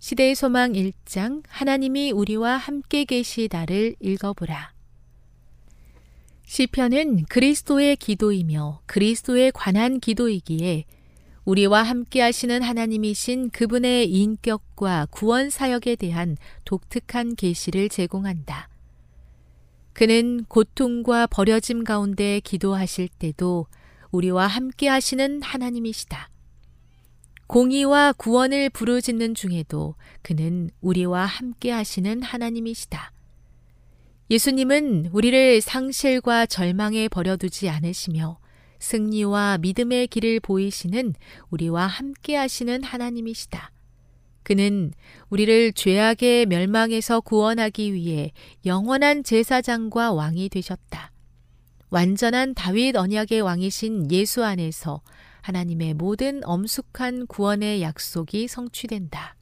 시대의 소망 1장 하나님이 우리와 함께 계시다를 읽어보라. 시편은 그리스도의 기도이며 그리스도에 관한 기도이기에 우리와 함께 하시는 하나님이신 그분의 인격과 구원 사역에 대한 독특한 계시를 제공한다. 그는 고통과 버려짐 가운데 기도하실 때도 우리와 함께 하시는 하나님이시다. 공의와 구원을 부르짖는 중에도 그는 우리와 함께 하시는 하나님이시다. 예수님은 우리를 상실과 절망에 버려두지 않으시며 승리와 믿음의 길을 보이시는 우리와 함께 하시는 하나님이시다. 그는 우리를 죄악의 멸망에서 구원하기 위해 영원한 제사장과 왕이 되셨다. 완전한 다윗 언약의 왕이신 예수 안에서 하나님의 모든 엄숙한 구원의 약속이 성취된다.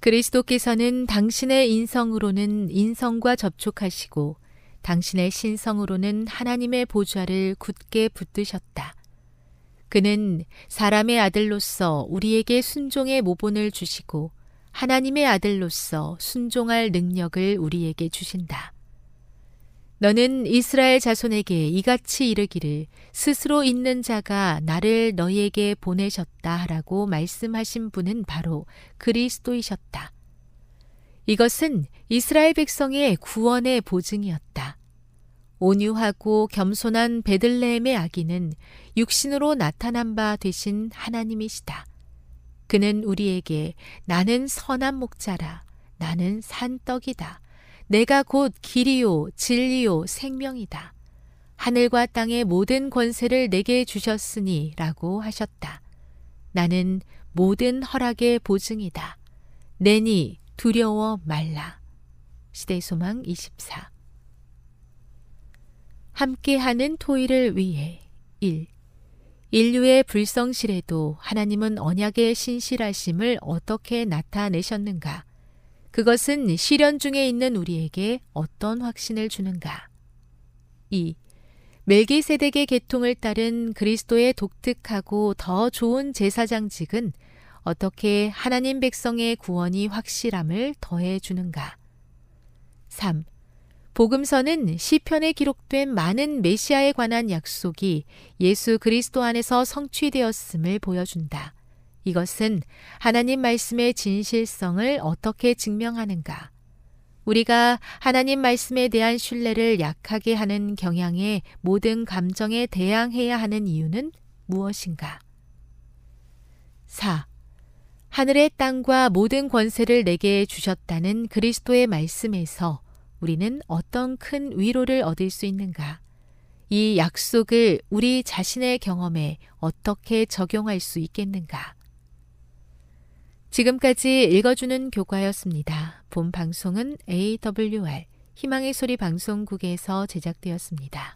그리스도께서는 당신의 인성으로는 인성과 접촉하시고 당신의 신성으로는 하나님의 보좌를 굳게 붙드셨다. 그는 사람의 아들로서 우리에게 순종의 모본을 주시고 하나님의 아들로서 순종할 능력을 우리에게 주신다. 너는 이스라엘 자손에게 이같이 이르기를 스스로 있는 자가 나를 너희에게 보내셨다 하라고 말씀하신 분은 바로 그리스도이셨다. 이것은 이스라엘 백성의 구원의 보증이었다. 온유하고 겸손한 베들레헴의 아기는 육신으로 나타난 바 되신 하나님이시다. 그는 우리에게 나는 선한 목자라, 나는 산떡이다. 내가 곧 길이요, 진리요, 생명이다. 하늘과 땅의 모든 권세를 내게 주셨으니 라고 하셨다. 나는 모든 허락의 보증이다. 내니 두려워 말라. 시대 소망 24 함께하는 토의를 위해 1. 인류의 불성실에도 하나님은 언약의 신실하심을 어떻게 나타내셨는가? 그것은 시련 중에 있는 우리에게 어떤 확신을 주는가? 2. 멜기세덱의 계통을 따른 그리스도의 독특하고 더 좋은 제사장직은 어떻게 하나님 백성의 구원이 확실함을 더해 주는가? 3. 복음서는 시편에 기록된 많은 메시아에 관한 약속이 예수 그리스도 안에서 성취되었음을 보여준다. 이것은 하나님 말씀의 진실성을 어떻게 증명하는가? 우리가 하나님 말씀에 대한 신뢰를 약하게 하는 경향의 모든 감정에 대항해야 하는 이유는 무엇인가? 4. 하늘의 땅과 모든 권세를 내게 주셨다는 그리스도의 말씀에서 우리는 어떤 큰 위로를 얻을 수 있는가? 이 약속을 우리 자신의 경험에 어떻게 적용할 수 있겠는가? 지금까지 읽어주는 교과였습니다. 본 방송은 AWR 희망의 소리 방송국에서 제작되었습니다.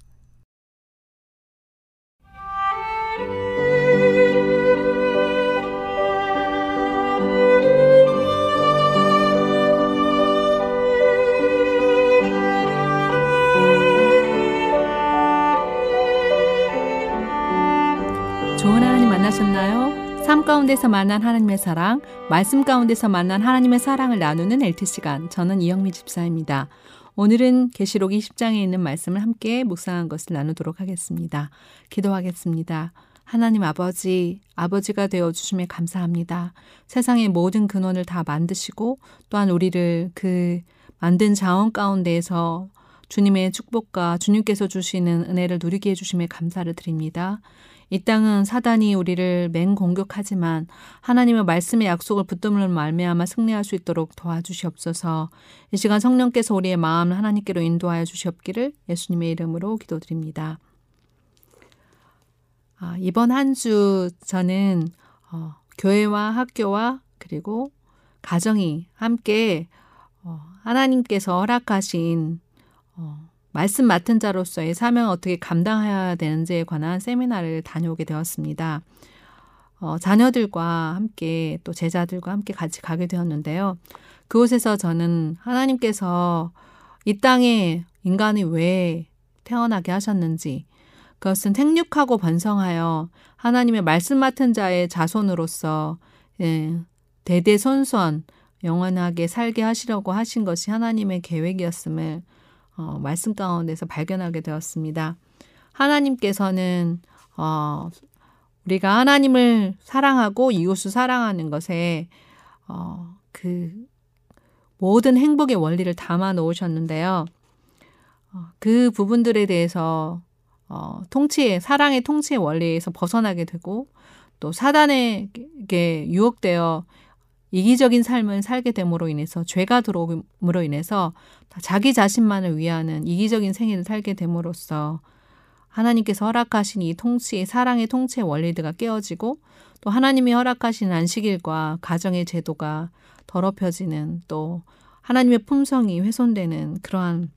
좋은 하나님 만나셨나요? 삶 가운데서 만난 하나님의 사랑, 말씀 가운데서 만난 하나님의 사랑을 나누는 엘트 시간. 저는 이영미 집사입니다. 오늘은 계시록 20장에 있는 말씀을 함께 묵상한 것을 나누도록 하겠습니다. 기도하겠습니다. 하나님 아버지, 아버지가 되어 주심에 감사합니다. 세상의 모든 근원을 다 만드시고 또한 우리를 그 만든 자원 가운데에서 주님의 축복과 주님께서 주시는 은혜를 누리게 해주심에 감사를 드립니다. 이 땅은 사단이 우리를 맹공격하지만 하나님의 말씀의 약속을 붙들는 말미암아 승리할 수 있도록 도와주시옵소서. 이 시간 성령께서 우리의 마음을 하나님께로 인도하여 주시옵기를 예수님의 이름으로 기도드립니다. 아, 이번 한 주 저는 어, 교회와 학교와 그리고 가정이 함께 어, 하나님께서 허락하신 어, 말씀 맡은 자로서의 사명을 어떻게 감당해야 되는지에 관한 세미나를 다녀오게 되었습니다. 어, 자녀들과 함께 또 제자들과 함께 같이 가게 되었는데요. 그곳에서 저는 하나님께서 이 땅에 인간이 왜 태어나게 하셨는지 그것은 생육하고 번성하여 하나님의 말씀 맡은 자의 자손으로서 예, 대대손손 영원하게 살게 하시려고 하신 것이 하나님의 계획이었음을 어, 말씀 가운데서 발견하게 되었습니다. 하나님께서는 어, 우리가 하나님을 사랑하고 이웃을 사랑하는 것에 어, 그 모든 행복의 원리를 담아 놓으셨는데요. 어, 그 부분들에 대해서 어, 통치의 사랑의 통치의 원리에서 벗어나게 되고 또 사단에게 유혹되어 이기적인 삶을 살게 됨으로 인해서 죄가 들어옴으로 인해서 자기 자신만을 위하는 이기적인 생애를 살게 됨으로써 하나님께서 허락하신 이 통치의 사랑의 통치의 원리들가 깨어지고 또 하나님이 허락하신 안식일과 가정의 제도가 더럽혀지는 또 하나님의 품성이 훼손되는 그러한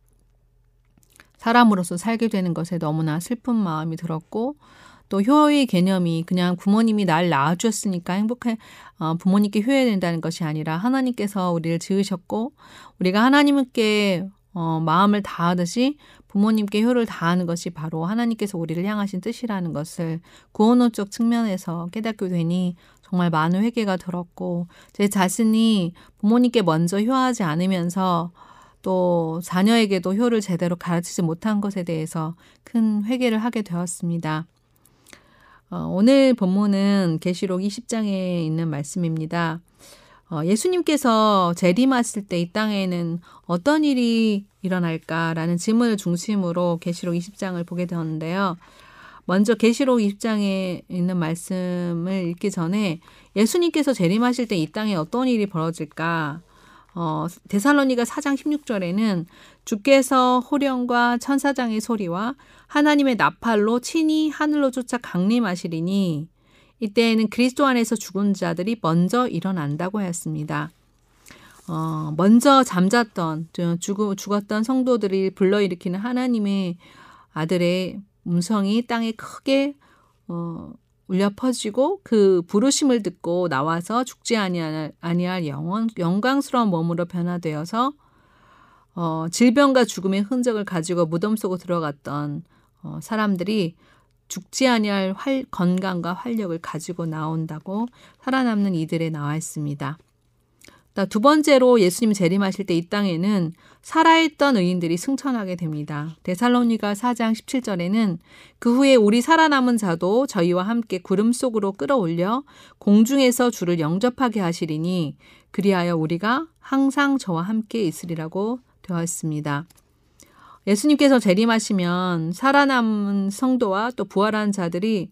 사람으로서 살게 되는 것에 너무나 슬픈 마음이 들었고 또 효의 개념이 그냥 부모님이 날 낳아주었으니까 행복해 어, 부모님께 효해된다는 것이 아니라 하나님께서 우리를 지으셨고 우리가 하나님께 어, 마음을 다하듯이 부모님께 효를 다하는 것이 바로 하나님께서 우리를 향하신 뜻이라는 것을 구원호적 측면에서 깨닫게 되니 정말 많은 회개가 들었고 제 자신이 부모님께 먼저 효하지 않으면서 또 자녀에게도 효를 제대로 가르치지 못한 것에 대해서 큰 회개를 하게 되었습니다. 어, 오늘 본문은 계시록 20장에 있는 말씀입니다. 어, 예수님께서 재림하실 때 이 땅에는 어떤 일이 일어날까라는 질문을 중심으로 계시록 20장을 보게 되었는데요. 먼저 계시록 20장에 있는 말씀을 읽기 전에 예수님께서 재림하실 때 이 땅에 어떤 일이 벌어질까 어, 데살로니가 4장 16절에는 주께서 호령과 천사장의 소리와 하나님의 나팔로 친히 하늘로 쫓아 강림하시리니 이때에는 그리스도 안에서 죽은 자들이 먼저 일어난다고 하였습니다. 어, 먼저 잠잤던 죽, 죽었던 성도들이 불러일으키는 하나님의 아들의 음성이 땅에 크게 어, 울려 퍼지고 그 부르심을 듣고 나와서 죽지 아니할, 아니할 영원, 영광스러운 몸으로 변화되어서 어, 질병과 죽음의 흔적을 가지고 무덤 속으로 들어갔던 어, 사람들이 죽지 아니할 활, 건강과 활력을 가지고 나온다고 살아남는 이들에 나와 있습니다. 두 번째로 예수님 재림하실 때 이 땅에는 살아있던 의인들이 승천하게 됩니다. 데살로니가 4장 17절에는 그 후에 우리 살아남은 자도 저희와 함께 구름 속으로 끌어올려 공중에서 주를 영접하게 하시리니 그리하여 우리가 항상 저와 함께 있으리라고 되어 있습니다. 예수님께서 재림하시면 살아남은 성도와 또 부활한 자들이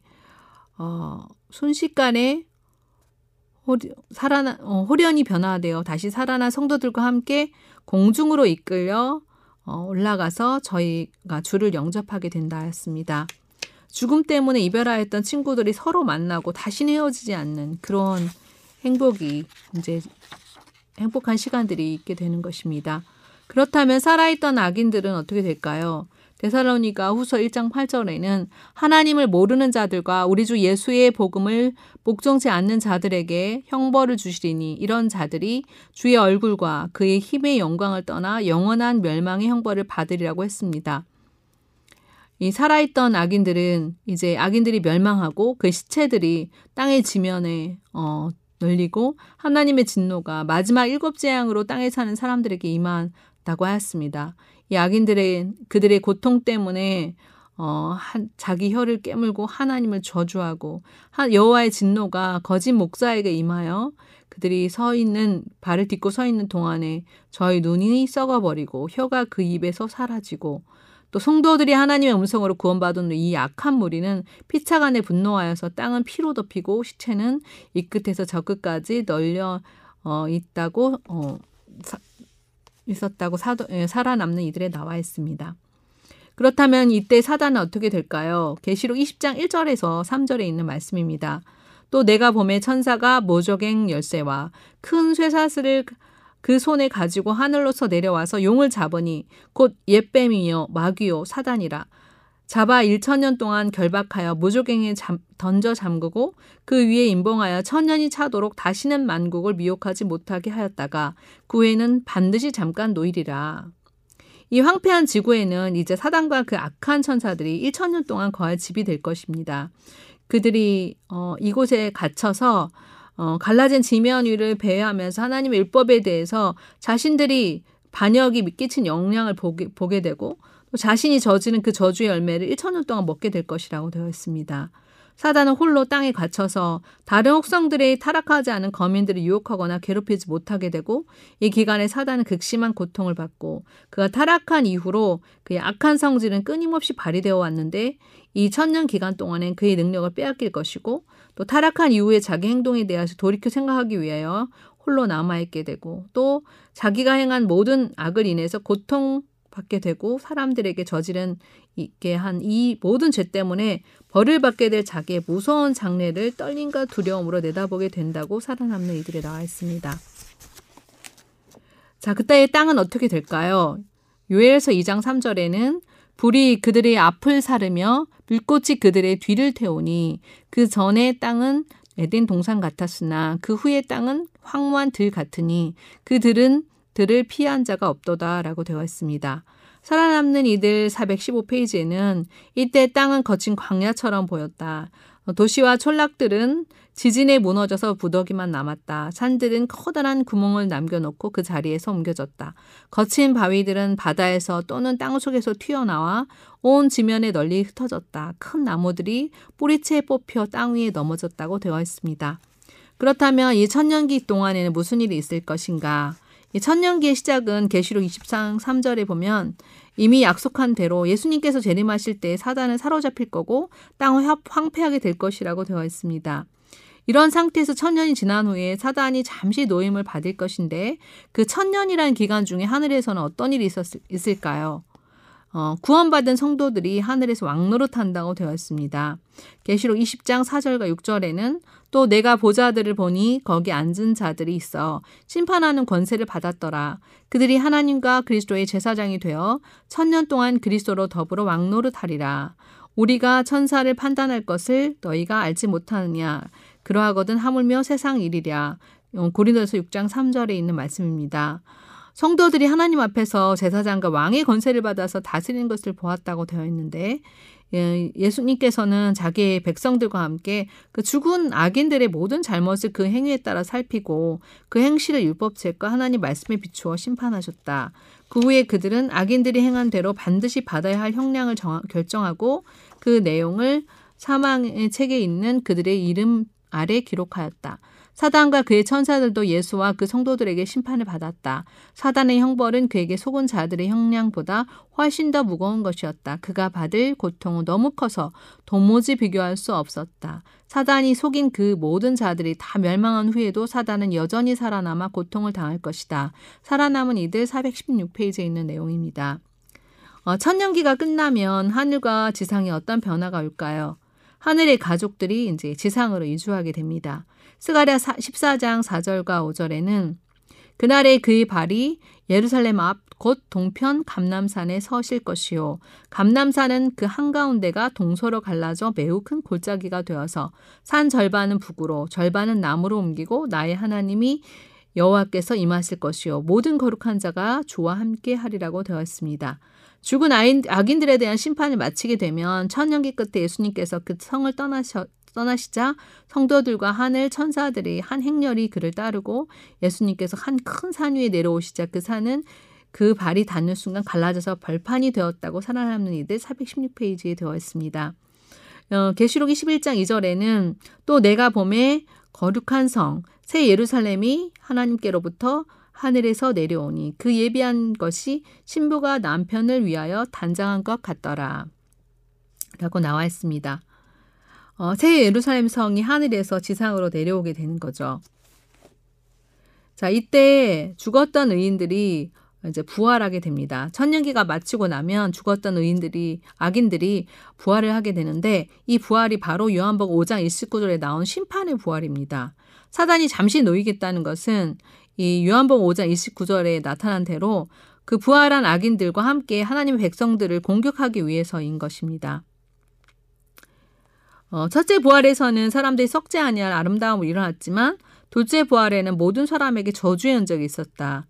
어, 순식간에 살아나, 어, 호련히 변화되어 다시 살아난 성도들과 함께 공중으로 이끌려 어, 올라가서 저희가 주를 영접하게 된다 했습니다. 죽음 때문에 이별하였던 친구들이 서로 만나고 다시는 헤어지지 않는 그런 행복이 이제 행복한 시간들이 있게 되는 것입니다. 그렇다면 살아있던 악인들은 어떻게 될까요? 데살로니가 후서 1장 8절에는 하나님을 모르는 자들과 우리 주 예수의 복음을 복종치 않는 자들에게 형벌을 주시리니 이런 자들이 주의 얼굴과 그의 힘의 영광을 떠나 영원한 멸망의 형벌을 받으리라고 했습니다. 이 살아있던 악인들은 이제 악인들이 멸망하고 그 시체들이 땅의 지면에 어, 널리고 하나님의 진노가 마지막 일곱 재앙으로 땅에 사는 사람들에게 임한다고 하였습니다. 이 악인들의 그들의 고통 때문에 어, 한, 자기 혀를 깨물고 하나님을 저주하고 한, 여호와의 진노가 거짓 목사에게 임하여 그들이 서 있는 발을 딛고 서 있는 동안에 저희 눈이 썩어버리고 혀가 그 입에서 사라지고 또 성도들이 하나님의 음성으로 구원받은 이 악한 무리는 피차간에 분노하여서 땅은 피로 덮이고 시체는 이 끝에서 저 끝까지 널려 어, 있다고 어, 사, 있었다고 사도, 예, 살아남는 이들에 나와 있습니다. 그렇다면 이때 사단은 어떻게 될까요? 계시록 20장 1절에서 3절에 있는 말씀입니다. 또 내가 봄에 천사가 모적행 열쇠와 큰 쇠사슬을 그 손에 가지고 하늘로서 내려와서 용을 잡으니 곧 옛뱀이요 마귀요 사단이라 잡아 1천년 동안 결박하여 무조갱에 잠, 던져 잠그고 그 위에 임봉하여 천년이 차도록 다시는 만국을 미혹하지 못하게 하였다가 그 후에는 반드시 잠깐 노일이라. 이 황폐한 지구에는 이제 사단과 그 악한 천사들이 1천년 동안 거할 집이 될 것입니다. 그들이 어, 이곳에 갇혀서 어, 갈라진 지면 위를 배회하면서 하나님의 율법에 대해서 자신들이 반역이 끼친 영향을 보게, 보게 되고 또 자신이 저지른 그 저주의 열매를 1천년 동안 먹게 될 것이라고 되어 있습니다. 사단은 홀로 땅에 갇혀서 다른 혹성들의 타락하지 않은 거민들을 유혹하거나 괴롭히지 못하게 되고 이 기간에 사단은 극심한 고통을 받고 그가 타락한 이후로 그의 악한 성질은 끊임없이 발휘되어 왔는데 이 천년 기간 동안엔 그의 능력을 빼앗길 것이고 또 타락한 이후에 자기 행동에 대해서 돌이켜 생각하기 위하여 홀로 남아있게 되고 또 자기가 행한 모든 악을 인해서 고통 받게 되고 사람들에게 저지른 있게 한 이 모든 죄 때문에 벌을 받게 될 자기의 무서운 장래를 떨림과 두려움으로 내다보게 된다고 살아남는 이들에 나와 있습니다. 자, 그때의 땅은 어떻게 될까요? 요엘서 2장 3절에는 불이 그들의 앞을 사르며 불꽃이 그들의 뒤를 태우니 그 전의 땅은 에덴 동산 같았으나 그 후의 땅은 황무한 들 같으니 그 들은 들을 피한 자가 없도다라고 되어 있습니다. 살아남는 이들 415페이지에는 이때 땅은 거친 광야처럼 보였다. 도시와 촌락들은 지진에 무너져서 부더기만 남았다. 산들은 커다란 구멍을 남겨놓고 그 자리에서 옮겨졌다. 거친 바위들은 바다에서 또는 땅 속에서 튀어나와 온 지면에 널리 흩어졌다. 큰 나무들이 뿌리채 뽑혀 땅 위에 넘어졌다고 되어 있습니다. 그렇다면 이 천년기 동안에는 무슨 일이 있을 것인가? 이 천년기의 시작은 계시록 23장 3절에 보면 이미 약속한 대로 예수님께서 재림하실 때 사단은 사로잡힐 거고 땅을 황폐하게 될 것이라고 되어 있습니다. 이런 상태에서 천년이 지난 후에 사단이 잠시 노임을 받을 것인데 그 천년이라는 기간 중에 하늘에서는 어떤 일이 있었을, 있을까요? 어, 구원받은 성도들이 하늘에서 왕노릇한다고 되어 있습니다. 계시록 20장 4절과 6절에는 또 내가 보자들을 보니 거기 앉은 자들이 있어 심판하는 권세를 받았더라. 그들이 하나님과 그리스도의 제사장이 되어 천년 동안 그리스도로 더불어 왕노릇하리라. 우리가 천사를 판단할 것을 너희가 알지 못하느냐. 그러하거든 하물며 세상 일이랴. 어, 고린도서 6장 3절에 있는 말씀입니다. 성도들이 하나님 앞에서 제사장과 왕의 권세를 받아서 다스리는 것을 보았다고 되어 있는데 예, 예수님께서는 자기의 백성들과 함께 그 죽은 악인들의 모든 잘못을 그 행위에 따라 살피고 그 행실을 율법책과 하나님 말씀에 비추어 심판하셨다. 그 후에 그들은 악인들이 행한 대로 반드시 받아야 할 형량을 정하, 결정하고 그 내용을 사망의 책에 있는 그들의 이름 아래 기록하였다. 사단과 그의 천사들도 예수와 그 성도들에게 심판을 받았다. 사단의 형벌은 그에게 속은 자들의 형량보다 훨씬 더 무거운 것이었다. 그가 받을 고통은 너무 커서 도무지 비교할 수 없었다. 사단이 속인 그 모든 자들이 다 멸망한 후에도 사단은 여전히 살아남아 고통을 당할 것이다. 살아남은 이들 416페이지에 있는 내용입니다. 어, 천년기가 끝나면 하늘과 지상에 어떤 변화가 올까요? 하늘의 가족들이 이제 지상으로 이주하게 됩니다. 스가랴 14장 4절과 5절에는 그날에 그의 발이 예루살렘 앞 곧 동편 감남산에 서실 것이요 감남산은 그 한가운데가 동서로 갈라져 매우 큰 골짜기가 되어서 산 절반은 북으로 절반은 남으로 옮기고 나의 하나님이 여호와께서 임하실 것이요 모든 거룩한 자가 주와 함께 하리라고 되었습니다. 죽은 악인들에 대한 심판을 마치게 되면 천년기 끝에 예수님께서 그 성을 떠나셔, 떠나시자 성도들과 하늘 천사들이 한 행렬이 그를 따르고 예수님께서 한 큰 산 위에 내려오시자 그 산은 그 발이 닿는 순간 갈라져서 벌판이 되었다고 살아남는 이들 416페이지에 되어 있습니다. 어, 계시록 21장 2절에는 또 내가 봄에 거룩한 성, 새 예루살렘이 하나님께로부터 하늘에서 내려오니 그 예비한 것이 신부가 남편을 위하여 단장한 것 같더라. 라고 나와 있습니다. 어, 새 예루살렘 성이 하늘에서 지상으로 내려오게 되는 거죠. 자, 이때 죽었던 의인들이 이제 부활하게 됩니다. 천년기가 마치고 나면 죽었던 의인들이 악인들이 부활을 하게 되는데 이 부활이 바로 요한복 5장 29절에 나온 심판의 부활입니다. 사단이 잠시 놓이겠다는 것은 이 요한복 5장 29절에 나타난 대로 그 부활한 악인들과 함께 하나님의 백성들을 공격하기 위해서인 것입니다. 어, 첫째 부활에서는 사람들이 썩지 아니할 아름다움으로 일어났지만 둘째 부활에는 모든 사람에게 저주의 흔적이 있었다.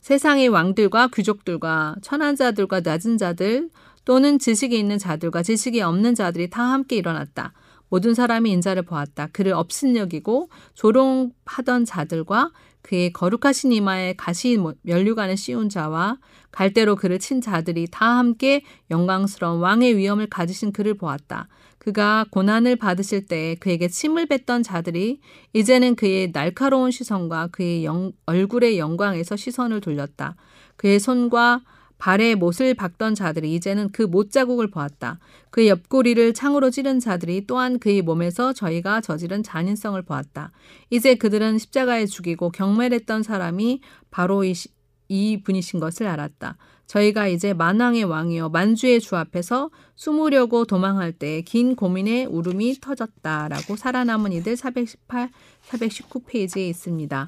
세상의 왕들과 귀족들과 천한 자들과 낮은 자들 또는 지식이 있는 자들과 지식이 없는 자들이 다 함께 일어났다. 모든 사람이 인자를 보았다. 그를 업신여기고 조롱하던 자들과 그의 거룩하신 이마에 가시 면류관을 씌운 자와 갈대로 그를 친 자들이 다 함께 영광스러운 왕의 위엄을 가지신 그를 보았다. 그가 고난을 받으실 때 그에게 침을 뱉던 자들이 이제는 그의 날카로운 시선과 그의 영, 얼굴의 영광에서 시선을 돌렸다. 그의 손과 발에 못을 박던 자들이 이제는 그 못자국을 보았다. 그의 옆구리를 창으로 찌른 자들이 또한 그의 몸에서 저희가 저지른 잔인성을 보았다. 이제 그들은 십자가에 죽이고 경멸했던 사람이 바로 이, 이 분이신 것을 알았다. 저희가 이제 만왕의 왕이여 만주의 주 앞에서 숨으려고 도망할 때 긴 고민의 울음이 터졌다라고 살아남은 이들 418, 419페이지에 있습니다.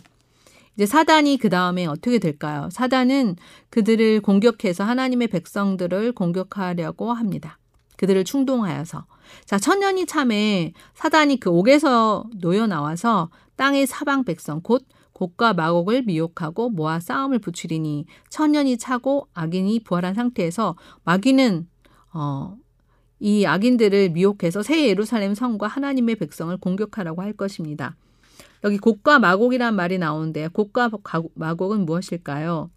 이제 사단이 그 다음에 어떻게 될까요? 사단은 그들을 공격해서 하나님의 백성들을 공격하려고 합니다. 그들을 충동하여서. 자, 천년이 참에 사단이 그 옥에서 놓여 나와서 땅의 사방 백성, 곧 곡과 마곡을 미혹하고 모아 싸움을 붙이리니 천년이 차고 악인이 부활한 상태에서 마귀는 어, 이 악인들을 미혹해서 새 예루살렘 성과 하나님의 백성을 공격하라고 할 것입니다. 여기 곡과 마곡이란 말이 나오는데 곡과 마곡은 무엇일까요?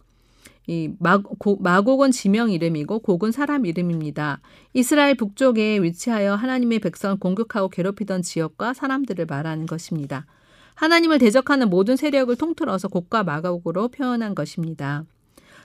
이 마, 고, 마곡은 지명 이름이고 곡은 사람 이름입니다. 이스라엘 북쪽에 위치하여 하나님의 백성을 공격하고 괴롭히던 지역과 사람들을 말하는 것입니다. 하나님을 대적하는 모든 세력을 통틀어서 곡과 마곡으로 표현한 것입니다.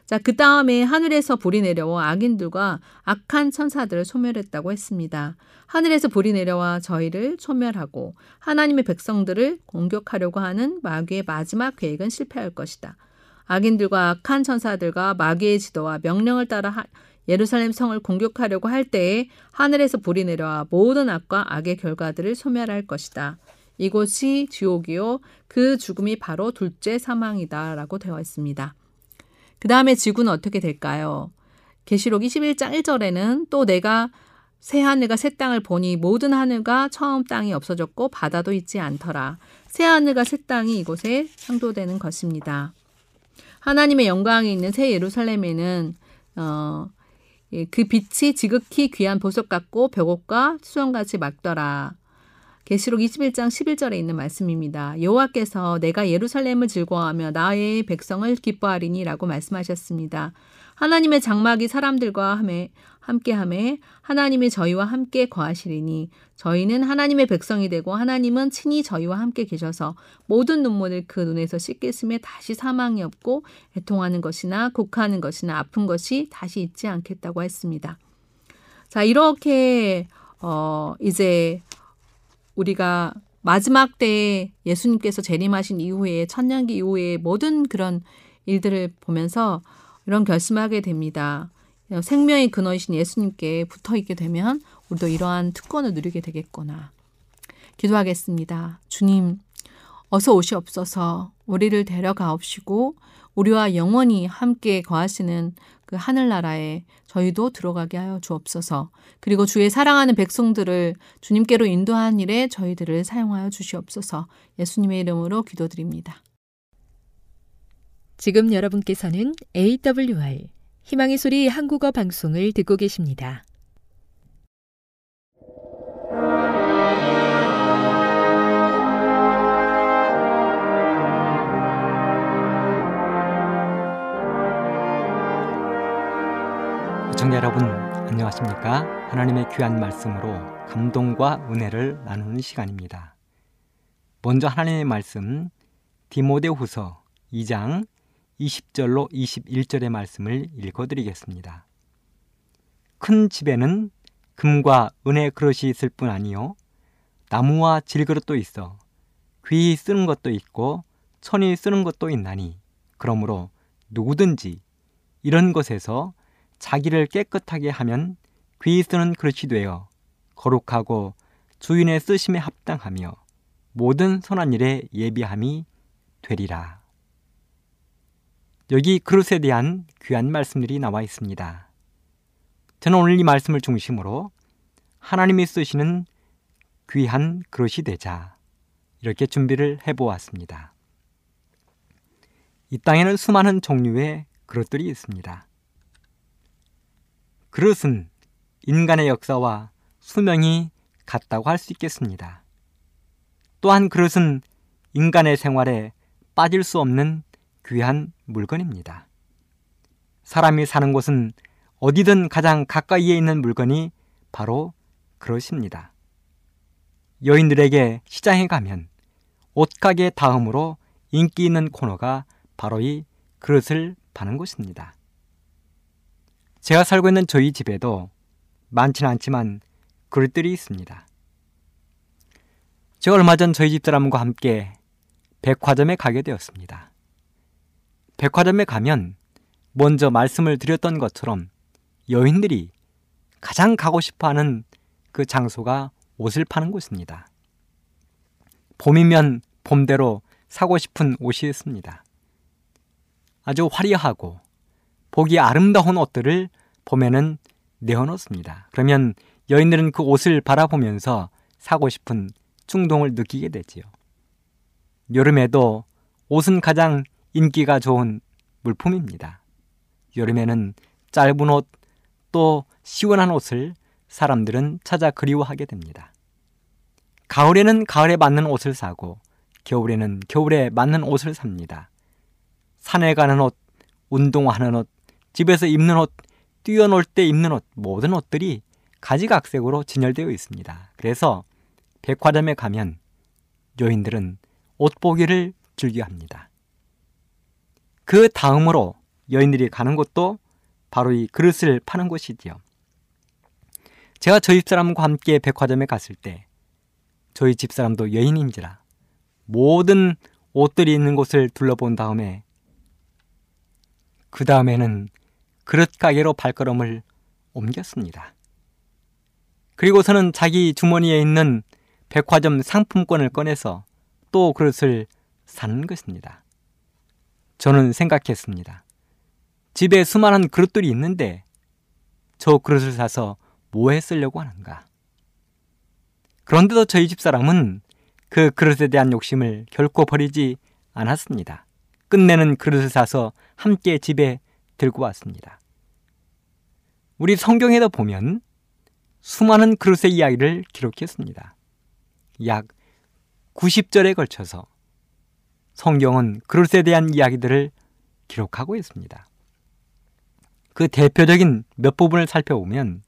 자, 그 다음에 하늘에서 불이 내려와 악인들과 악한 천사들을 소멸했다고 했습니다. 하늘에서 불이 내려와 저희를 소멸하고 하나님의 백성들을 공격하려고 하는 마귀의 마지막 계획은 실패할 것이다. 악인들과 악한 천사들과 마귀의 지도와 명령을 따라 예루살렘 성을 공격하려고 할 때에 하늘에서 불이 내려와 모든 악과 악의 결과들을 소멸할 것이다. 이곳이 지옥이요. 그 죽음이 바로 둘째 사망이다 라고 되어 있습니다. 그 다음에 지구는 어떻게 될까요? 계시록 21장 1절에는 또 내가 새 하늘과 새 땅을 보니 모든 하늘과 처음 땅이 없어졌고 바다도 있지 않더라. 새 하늘과 새 땅이 이곳에 상도되는 것입니다. 하나님의 영광이 있는 새 예루살렘에는 어, 예, 그 빛이 지극히 귀한 보석 같고 벽옥과 수정같이 막더라. 계시록 21장 11절에 있는 말씀입니다. 여호와께서 내가 예루살렘을 즐거워하며 나의 백성을 기뻐하리니라고 말씀하셨습니다. 하나님의 장막이 사람들과 함에 함께함에 하나님이 저희와 함께 거하시리니 저희는 하나님의 백성이 되고 하나님은 친히 저희와 함께 계셔서 모든 눈물을 그 눈에서 씻겠음에 다시 사망이 없고 애통하는 것이나 곡하는 것이나 아픈 것이 다시 있지 않겠다고 했습니다. 자 이렇게 어 이제 우리가 마지막 때에 예수님께서 재림하신 이후에 천년기 이후에 모든 그런 일들을 보면서 이런 결심하게 됩니다. 생명의 근원이신 예수님께 붙어 있게 되면 우리도 이러한 특권을 누리게 되겠구나. 기도하겠습니다. 주님, 어서 오시옵소서 우리를 데려가옵시고 우리와 영원히 함께 거하시는 그 하늘나라에 저희도 들어가게 하여 주옵소서. 그리고 주의 사랑하는 백성들을 주님께로 인도하는 일에 저희들을 사용하여 주시옵소서. 예수님의 이름으로 기도드립니다. 지금 여러분께서는 AWR 희망의 소리 한국어 방송을 듣고 계십니다. 시청자 여러분 안녕하십니까? 하나님의 귀한 말씀으로 감동과 은혜를 나누는 시간입니다. 먼저 하나님의 말씀 디모데후서 2장 20절로 21절의 말씀을 읽어드리겠습니다. 큰 집에는 금과 은의 그릇이 있을 뿐 아니요 나무와 질그릇도 있어 귀히 쓰는 것도 있고 천이 쓰는 것도 있나니 그러므로 누구든지 이런 것에서 자기를 깨끗하게 하면 쓰는 그릇이 되어 거룩하고 주인의 쓰심에 합당하며 모든 선한 일에 예비함이 되리라. 여기 그릇에 대한 귀한 말씀들이 나와 있습니다. 저는 오늘 이 말씀을 중심으로 하나님이 쓰시는 귀한 그릇이 되자 이렇게 준비를 해보았습니다. 이 땅에는 수많은 종류의 그릇들이 있습니다. 그릇은 인간의 역사와 수명이 같다고 할 수 있겠습니다. 또한 그릇은 인간의 생활에 빠질 수 없는 귀한 물건입니다. 사람이 사는 곳은 어디든 가장 가까이에 있는 물건이 바로 그릇입니다. 여인들에게 시장에 가면 옷가게 다음으로 인기 있는 코너가 바로 이 그릇을 파는 곳입니다. 제가 살고 있는 저희 집에도 많지는 않지만 그릇들이 있습니다. 제가 얼마 전 저희 집 사람과 함께 백화점에 가게 되었습니다. 백화점에 가면 먼저 말씀을 드렸던 것처럼 여인들이 가장 가고 싶어 하는 그 장소가 옷을 파는 곳입니다. 봄이면 봄대로 사고 싶은 옷이 있습니다. 아주 화려하고 보기 아름다운 옷들을 봄에는 내어놓습니다. 그러면 여인들은 그 옷을 바라보면서 사고 싶은 충동을 느끼게 되지요. 여름에도 옷은 가장 인기가 좋은 물품입니다. 여름에는 짧은 옷, 또 시원한 옷을 사람들은 찾아 그리워하게 됩니다. 가을에는 가을에 맞는 옷을 사고, 겨울에는 겨울에 맞는 옷을 삽니다. 산에 가는 옷, 운동하는 옷, 집에서 입는 옷, 뛰어놀 때 입는 옷, 모든 옷들이 가지각색으로 진열되어 있습니다. 그래서 백화점에 가면 여인들은 옷 보기를 즐겨 합니다. 그 다음으로 여인들이 가는 곳도 바로 이 그릇을 파는 곳이지요. 제가 저희 집사람과 함께 백화점에 갔을 때 저희 집사람도 여인인지라 모든 옷들이 있는 곳을 둘러본 다음에 그 다음에는 그릇 가게로 발걸음을 옮겼습니다. 그리고서는 자기 주머니에 있는 백화점 상품권을 꺼내서 또 그릇을 사는 것입니다. 저는 생각했습니다. 집에 수많은 그릇들이 있는데 저 그릇을 사서 뭐에 쓰려고 하는가? 그런데도 저희 집 사람은 그 그릇에 대한 욕심을 결코 버리지 않았습니다. 끝내는 그릇을 사서 함께 집에 들고 왔습니다. 우리 성경에도 보면 수많은 그릇의 이야기를 기록했습니다. 약 90절에 걸쳐서 성경은 그릇에 대한 이야기들을 기록하고 있습니다. 그 대표적인 몇 부분을 살펴보면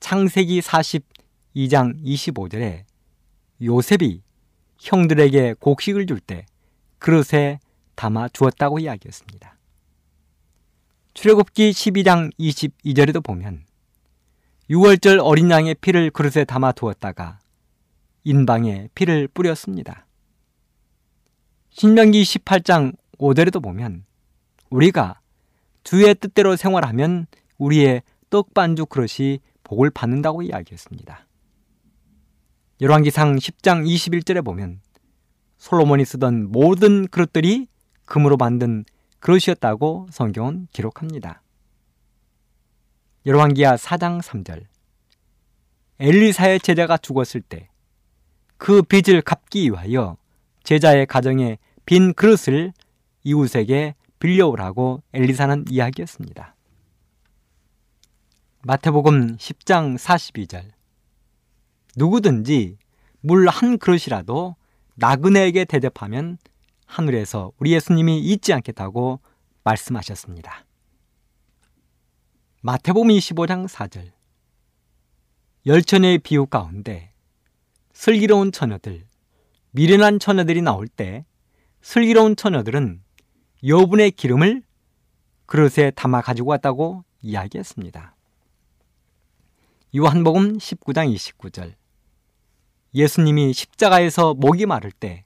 창세기 42장 25절에 요셉이 형들에게 곡식을 줄 때 그릇에 담아 주었다고 이야기했습니다. 출애굽기 12장 22절에도 보면 6월절 어린 양의 피를 그릇에 담아 두었다가 인방에 피를 뿌렸습니다. 신명기 18장 5절에도 보면 우리가 주의 뜻대로 생활하면 우리의 떡반죽 그릇이 복을 받는다고 이야기했습니다. 열왕기상 10장 21절에 보면 솔로몬이 쓰던 모든 그릇들이 금으로 만든 그릇이었다고 성경은 기록합니다. 열왕기하 4장 3절 엘리사의 제자가 죽었을 때 그 빚을 갚기 위하여 제자의 가정에 빈 그릇을 이웃에게 빌려오라고 엘리사는 이야기했습니다. 마태복음 10장 42절 누구든지 물 한 그릇이라도 나그네에게 대접하면 하늘에서 우리 예수님이 잊지 않겠다고 말씀하셨습니다. 마태복음 25장 4절 열천의 비유 가운데 슬기로운 처녀들, 미련한 처녀들이 나올 때 슬기로운 처녀들은 여분의 기름을 그릇에 담아 가지고 왔다고 이야기했습니다. 요한복음 19장 29절 예수님이 십자가에서 목이 마를 때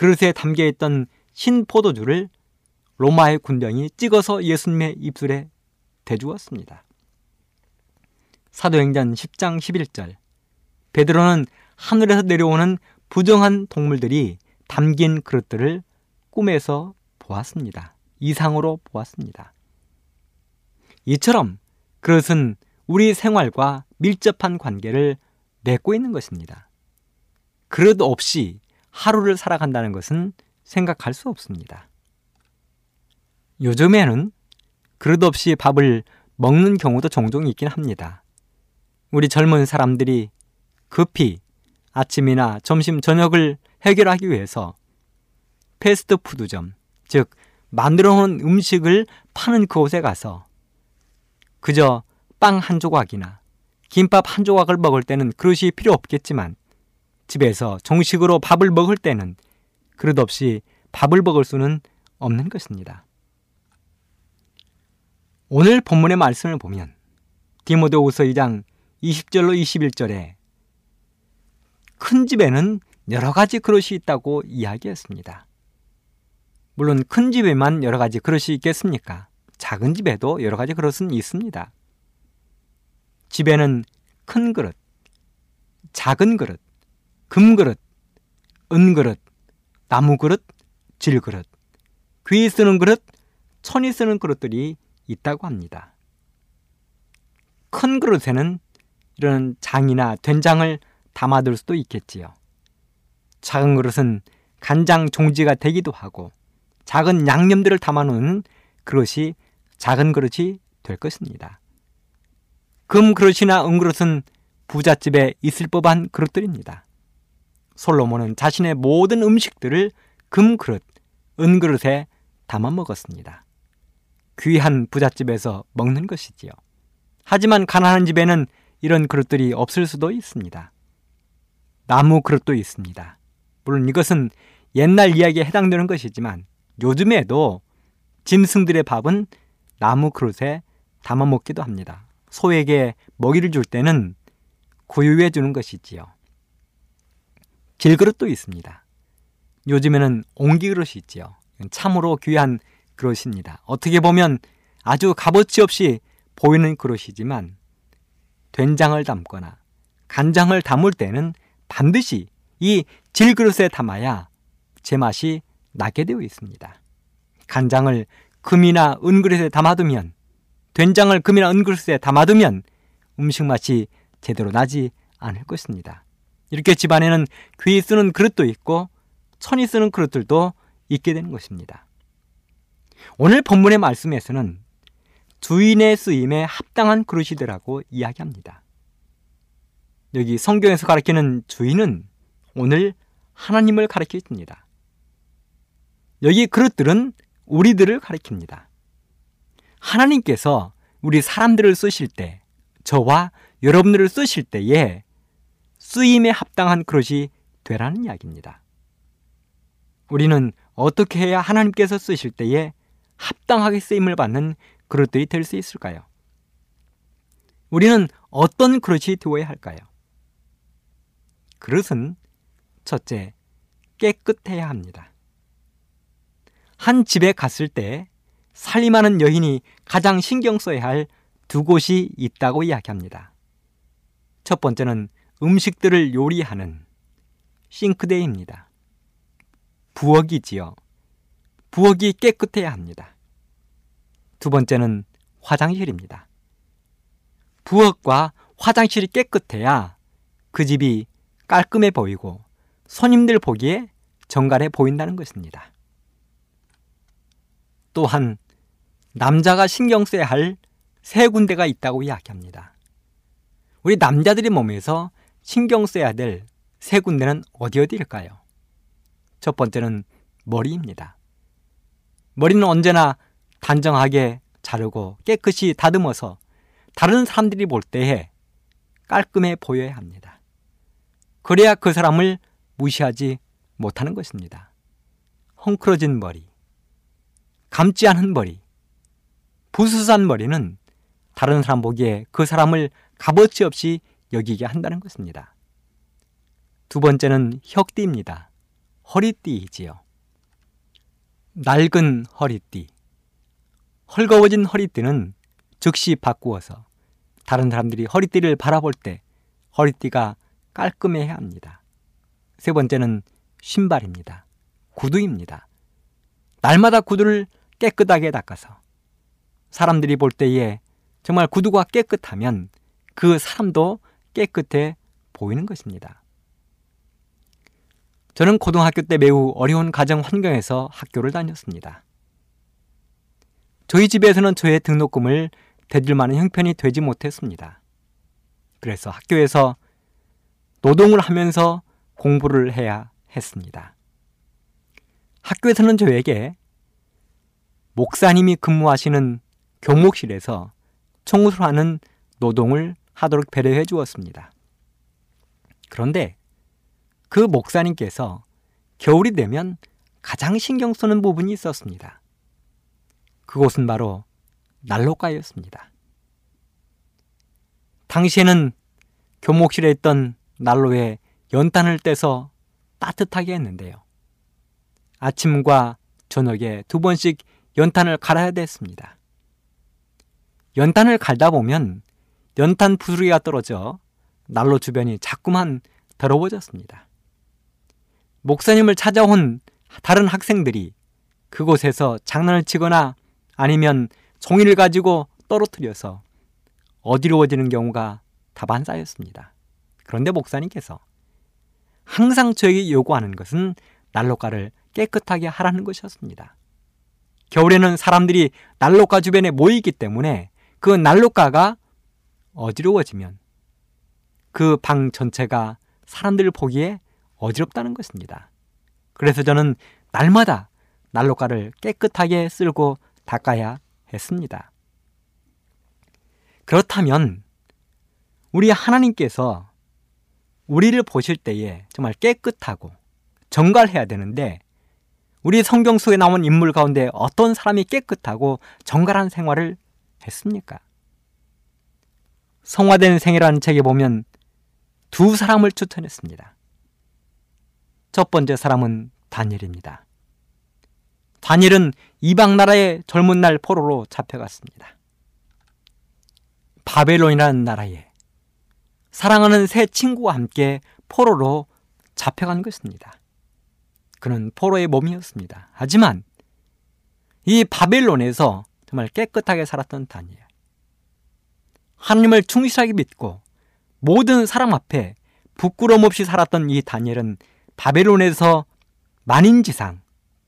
그릇에 담겨 있던 신 포도주를 로마의 군병이 찍어서 예수님의 입술에 대주었습니다. 사도행전 10장 11절 베드로는 하늘에서 내려오는 부정한 동물들이 담긴 그릇들을 꿈에서 보았습니다. 이상으로 보았습니다. 이처럼 그릇은 우리 생활과 밀접한 관계를 맺고 있는 것입니다. 그릇 없이 하루를 살아간다는 것은 생각할 수 없습니다. 요즘에는 그릇 없이 밥을 먹는 경우도 종종 있긴 합니다. 우리 젊은 사람들이 급히 아침이나 점심, 저녁을 해결하기 위해서 패스트푸드점, 즉, 만들어 놓은 음식을 파는 그곳에 가서 그저 빵 한 조각이나 김밥 한 조각을 먹을 때는 그릇이 필요 없겠지만 집에서 정식으로 밥을 먹을 때는 그릇 없이 밥을 먹을 수는 없는 것입니다. 오늘 본문의 말씀을 보면 디모데후서 2장 20절로 21절에 큰 집에는 여러 가지 그릇이 있다고 이야기했습니다. 물론 큰 집에만 여러 가지 그릇이 있겠습니까? 작은 집에도 여러 가지 그릇은 있습니다. 집에는 큰 그릇, 작은 그릇, 금그릇, 은그릇, 나무그릇, 질그릇, 귀 쓰는 그릇, 천이 쓰는 그릇들이 있다고 합니다. 큰 그릇에는 이런 장이나 된장을 담아둘 수도 있겠지요. 작은 그릇은 간장 종지가 되기도 하고 작은 양념들을 담아놓는 그릇이 작은 그릇이 될 것입니다. 금 그릇이나 은 그릇은 부잣집에 있을 법한 그릇들입니다. 솔로몬은 자신의 모든 음식들을 금 그릇, 은 그릇에 담아 먹었습니다. 귀한 부잣집에서 먹는 것이지요. 하지만 가난한 집에는 이런 그릇들이 없을 수도 있습니다. 나무 그릇도 있습니다. 물론 이것은 옛날 이야기에 해당되는 것이지만 요즘에도 짐승들의 밥은 나무 그릇에 담아 먹기도 합니다. 소에게 먹이를 줄 때는 구유해 주는 것이지요. 질그릇도 있습니다. 요즘에는 옹기그릇이 있지요. 참으로 귀한 그릇입니다. 어떻게 보면 아주 값어치 없이 보이는 그릇이지만 된장을 담거나 간장을 담을 때는 반드시 이 질그릇에 담아야 제맛이 나게 되어 있습니다. 간장을 금이나 은그릇에 담아두면 된장을 금이나 은그릇에 담아두면 음식 맛이 제대로 나지 않을 것입니다. 이렇게 집안에는 귀 쓰는 그릇도 있고 천이 쓰는 그릇들도 있게 되는 것입니다. 오늘 본문의 말씀에서는 주인의 쓰임에 합당한 그릇이더라고 이야기합니다. 여기 성경에서 가르치는 주인은 오늘 하나님을 가르치십니다. 여기 그릇들은 우리들을 가리킵니다. 하나님께서 우리 사람들을 쓰실 때, 저와 여러분들을 쓰실 때에 쓰임에 합당한 그릇이 되라는 이야기입니다. 우리는 어떻게 해야 하나님께서 쓰실 때에 합당하게 쓰임을 받는 그릇들이 될 수 있을까요? 우리는 어떤 그릇이 되어야 할까요? 그릇은 첫째, 깨끗해야 합니다. 한 집에 갔을 때 살림하는 여인이 가장 신경 써야 할 두 곳이 있다고 이야기합니다. 첫 번째는 음식들을 요리하는 싱크대입니다. 부엌이지요. 부엌이 깨끗해야 합니다. 두 번째는 화장실입니다. 부엌과 화장실이 깨끗해야 그 집이 깔끔해 보이고 손님들 보기에 정갈해 보인다는 것입니다. 또한 남자가 신경 써야 할 세 군데가 있다고 이야기합니다. 우리 남자들의 몸에서 신경 써야 될 세 군데는 어디 어디일까요? 첫 번째는 머리입니다. 머리는 언제나 단정하게 자르고 깨끗이 다듬어서 다른 사람들이 볼 때에 깔끔해 보여야 합니다. 그래야 그 사람을 무시하지 못하는 것입니다. 헝클어진 머리, 감지 않은 머리, 부수산 머리는 다른 사람 보기에 그 사람을 값어치 없이 여기게 한다는 것입니다. 두 번째는 혁띠입니다. 허리띠이지요. 낡은 허리띠. 헐거워진 허리띠는 즉시 바꾸어서 다른 사람들이 허리띠를 바라볼 때 허리띠가 깔끔해야 합니다. 세 번째는 신발입니다. 구두입니다. 날마다 구두를 깨끗하게 닦아서 사람들이 볼 때에 정말 구두가 깨끗하면 그 사람도 깨끗해 보이는 것입니다. 저는 고등학교 때 매우 어려운 가정 환경에서 학교를 다녔습니다. 저희 집에서는 저의 등록금을 대줄 만한 형편이 되지 못했습니다. 그래서 학교에서 노동을 하면서 공부를 해야 했습니다. 학교에서는 저에게 목사님이 근무하시는 교목실에서 청소를 하는 노동을 하도록 배려해 주었습니다. 그런데 그 목사님께서 겨울이 되면 가장 신경 쓰는 부분이 있었습니다. 그곳은 바로 난로가였습니다. 당시에는 교목실에 있던 난로에 연탄을 떼서 따뜻하게 했는데요. 아침과 저녁에 두 번씩 연탄을 갈아야 됐습니다. 연탄을 갈다 보면 연탄 부스러기가 떨어져 난로 주변이 자꾸만 더러워졌습니다. 목사님을 찾아온 다른 학생들이 그곳에서 장난을 치거나 아니면 종이를 가지고 떨어뜨려서 어디로워지는 경우가 다반사였습니다. 그런데 목사님께서 항상 저에게 요구하는 것은 난로가를 깨끗하게 하라는 것이었습니다. 겨울에는 사람들이 난로가 주변에 모이기 때문에 그 난로가가 어지러워지면 그 방 전체가 사람들을 보기에 어지럽다는 것입니다. 그래서 저는 날마다 난로가를 깨끗하게 쓸고 닦아야 했습니다. 그렇다면 우리 하나님께서 우리를 보실 때에 정말 깨끗하고 정갈해야 되는데 우리 성경 속에 나온 인물 가운데 어떤 사람이 깨끗하고 정갈한 생활을 했습니까? 성화된 생이라는 책에 보면 두 사람을 추천했습니다. 첫 번째 사람은 다니엘입니다. 다니엘은 이방 나라의 젊은 날 포로로 잡혀갔습니다. 바벨론이라는 나라에 사랑하는 새 친구와 함께 포로로 잡혀간 것입니다. 그는 포로의 몸이었습니다. 하지만 이 바벨론에서 정말 깨끗하게 살았던 다니엘. 하나님을 충실하게 믿고 모든 사람 앞에 부끄럼 없이 살았던 이 다니엘은 바벨론에서 만인지상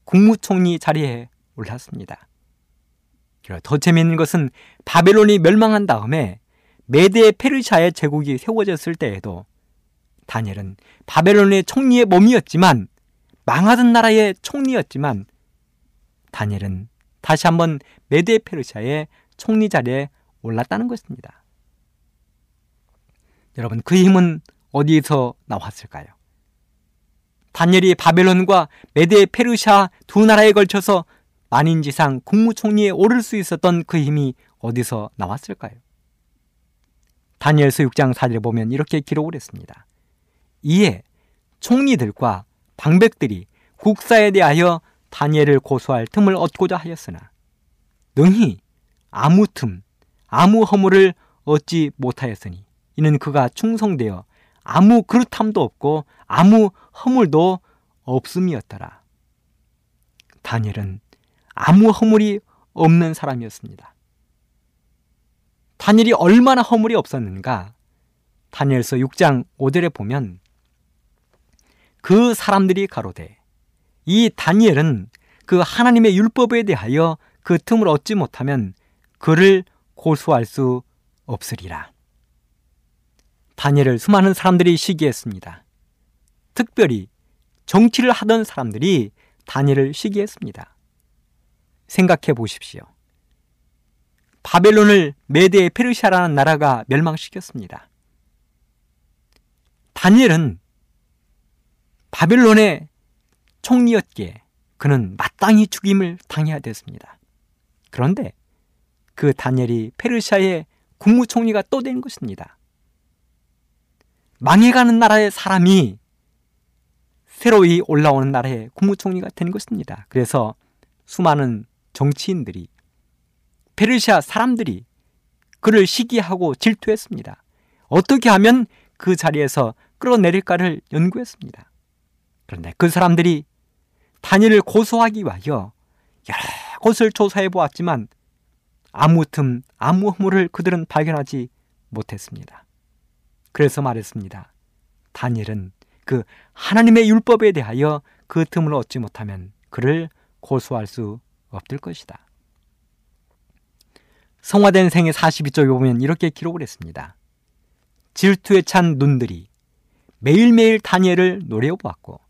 국무총리 자리에 올랐습니다. 더 재미있는 것은 바벨론이 멸망한 다음에 메데 페르시아의 제국이 세워졌을 때에도 다니엘은 바벨론의 총리의 몸이었지만 망하던 나라의 총리였지만 다니엘은 다시 한번 메데 페르시아의 총리 자리에 올랐다는 것입니다. 여러분 그 힘은 어디에서 나왔을까요? 다니엘이 바벨론과 메데 페르시아 두 나라에 걸쳐서 만인지상 국무총리에 오를 수 있었던 그 힘이 어디서 나왔을까요? 다니엘서 6장 4절에 보면 이렇게 기록을 했습니다. 이에 총리들과 방백들이 국사에 대하여 다니엘을 고소할 틈을 얻고자 하였으나 능히 아무 틈, 아무 허물을 얻지 못하였으니 이는 그가 충성되어 아무 그릇함도 없고 아무 허물도 없음이었더라. 다니엘은 아무 허물이 없는 사람이었습니다. 다니엘이 얼마나 허물이 없었는가? 다니엘서 6장 5절에 보면 그 사람들이 가로되 이 다니엘은 그 하나님의 율법에 대하여 그 틈을 얻지 못하면 그를 고소할 수 없으리라. 다니엘을 수많은 사람들이 시기했습니다. 특별히 정치를 하던 사람들이 다니엘을 시기했습니다. 생각해 보십시오. 바벨론을 메데 페르시아라는 나라가 멸망시켰습니다. 다니엘은 바벨론의 총리였기에 그는 마땅히 죽임을 당해야 됐습니다. 그런데 그 다니엘이 페르시아의 국무총리가 또 된 것입니다. 망해가는 나라의 사람이 새로이 올라오는 나라의 국무총리가 된 것입니다. 그래서 수많은 정치인들이 페르시아 사람들이 그를 시기하고 질투했습니다. 어떻게 하면 그 자리에서 끌어내릴까를 연구했습니다. 그런데 그 사람들이 단일을 고소하기 위하여 여러 곳을 조사해 보았지만 아무 틈, 아무 허물을 그들은 발견하지 못했습니다. 그래서 말했습니다. 다니엘은 그 하나님의 율법에 대하여 그 틈을 얻지 못하면 그를 고소할 수 없을 것이다. 성화된 생의 42쪽에 보면 이렇게 기록을 했습니다. 질투에 찬 눈들이 매일매일 다니엘을 노려 보았고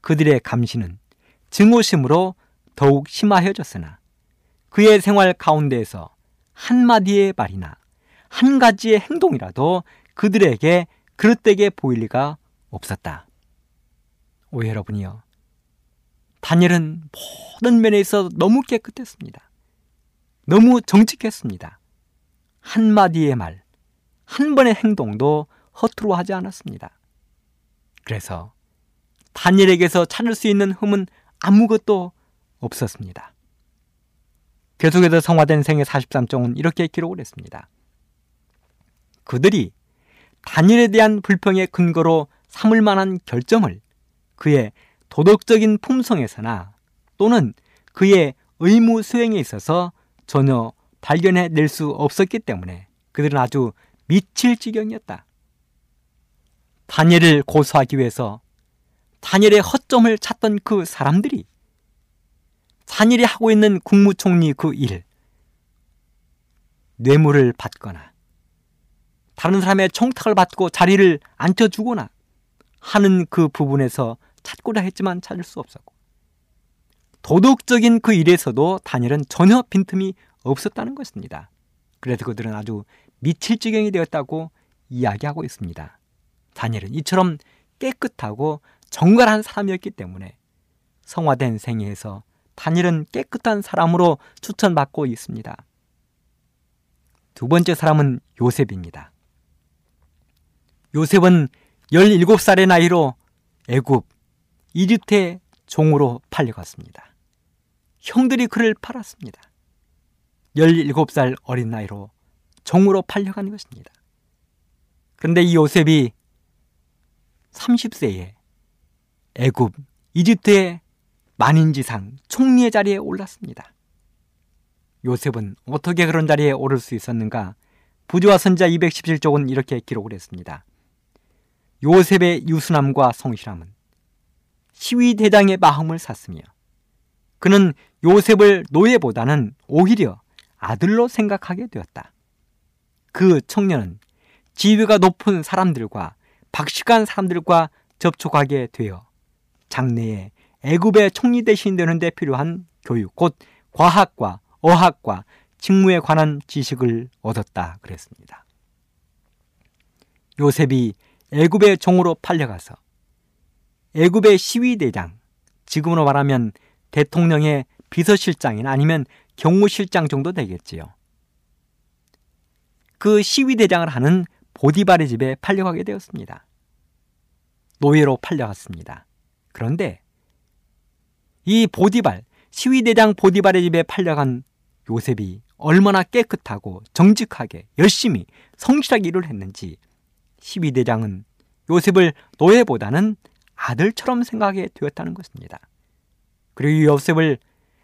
그들의 감시는 증오심으로 더욱 심화해졌으나 그의 생활 가운데에서 한마디의 말이나 한 가지의 행동이라도 그들에게 그릇되게 보일 리가 없었다. 오 여러분이요. 다니엘은 모든 면에 있어 너무 깨끗했습니다. 너무 정직했습니다. 한마디의 말, 한 번의 행동도 허투루 하지 않았습니다. 그래서 다니엘에게서 찾을 수 있는 흠은 아무것도 없었습니다. 계속해서 성화된 생애 43종은 이렇게 기록을 했습니다. 그들이 다니엘에 대한 불평의 근거로 삼을 만한 결정을 그의 도덕적인 품성에서나 또는 그의 의무 수행에 있어서 전혀 발견해 낼 수 없었기 때문에 그들은 아주 미칠 지경이었다. 다니엘을 고소하기 위해서 다니엘의 허점을 찾던 그 사람들이 다니엘이 하고 있는 국무총리 그 일, 뇌물을 받거나 다른 사람의 청탁을 받고 자리를 앉혀주거나 하는 그 부분에서 찾고자 했지만 찾을 수 없었고 도덕적인 그 일에서도 다니엘은 전혀 빈틈이 없었다는 것입니다. 그래서 그들은 아주 미칠 지경이 되었다고 이야기하고 있습니다. 다니엘은 이처럼 깨끗하고 정갈한 사람이었기 때문에 성화된 생애에서 다니엘은 깨끗한 사람으로 추천받고 있습니다. 두 번째 사람은 요셉입니다. 요셉은 17살의 나이로 애굽 이집트의 종으로 팔려갔습니다. 형들이 그를 팔았습니다. 17살 어린 나이로 종으로 팔려간 것입니다. 그런데 이 요셉이 30세에 애굽 이집트의 만인지상 총리의 자리에 올랐습니다. 요셉은 어떻게 그런 자리에 오를 수 있었는가? 부조와 선자 217쪽은 이렇게 기록을 했습니다. 요셉의 유순함과 성실함은 시위 대장의 마음을 샀으며 그는 요셉을 노예보다는 오히려 아들로 생각하게 되었다. 그 청년은 지위가 높은 사람들과 박식한 사람들과 접촉하게 되어 장래에 애굽의 총리 대신 되는데 필요한 교육, 곧 과학과 어학과 직무에 관한 지식을 얻었다 그랬습니다. 요셉이 애굽의 종으로 팔려가서 애굽의 시위대장, 지금으로 말하면 대통령의 비서실장이나 아니면 경무실장 정도 되겠지요. 그 시위대장을 하는 보디발의 집에 팔려가게 되었습니다. 노예로 팔려갔습니다. 그런데 이 보디발, 시위대장 보디발의 집에 팔려간 요셉이 얼마나 깨끗하고 정직하게 열심히 성실하게 일을 했는지 시위대장은 요셉을 노예보다는 아들처럼 생각하게 되었다는 것입니다. 그리고 요셉을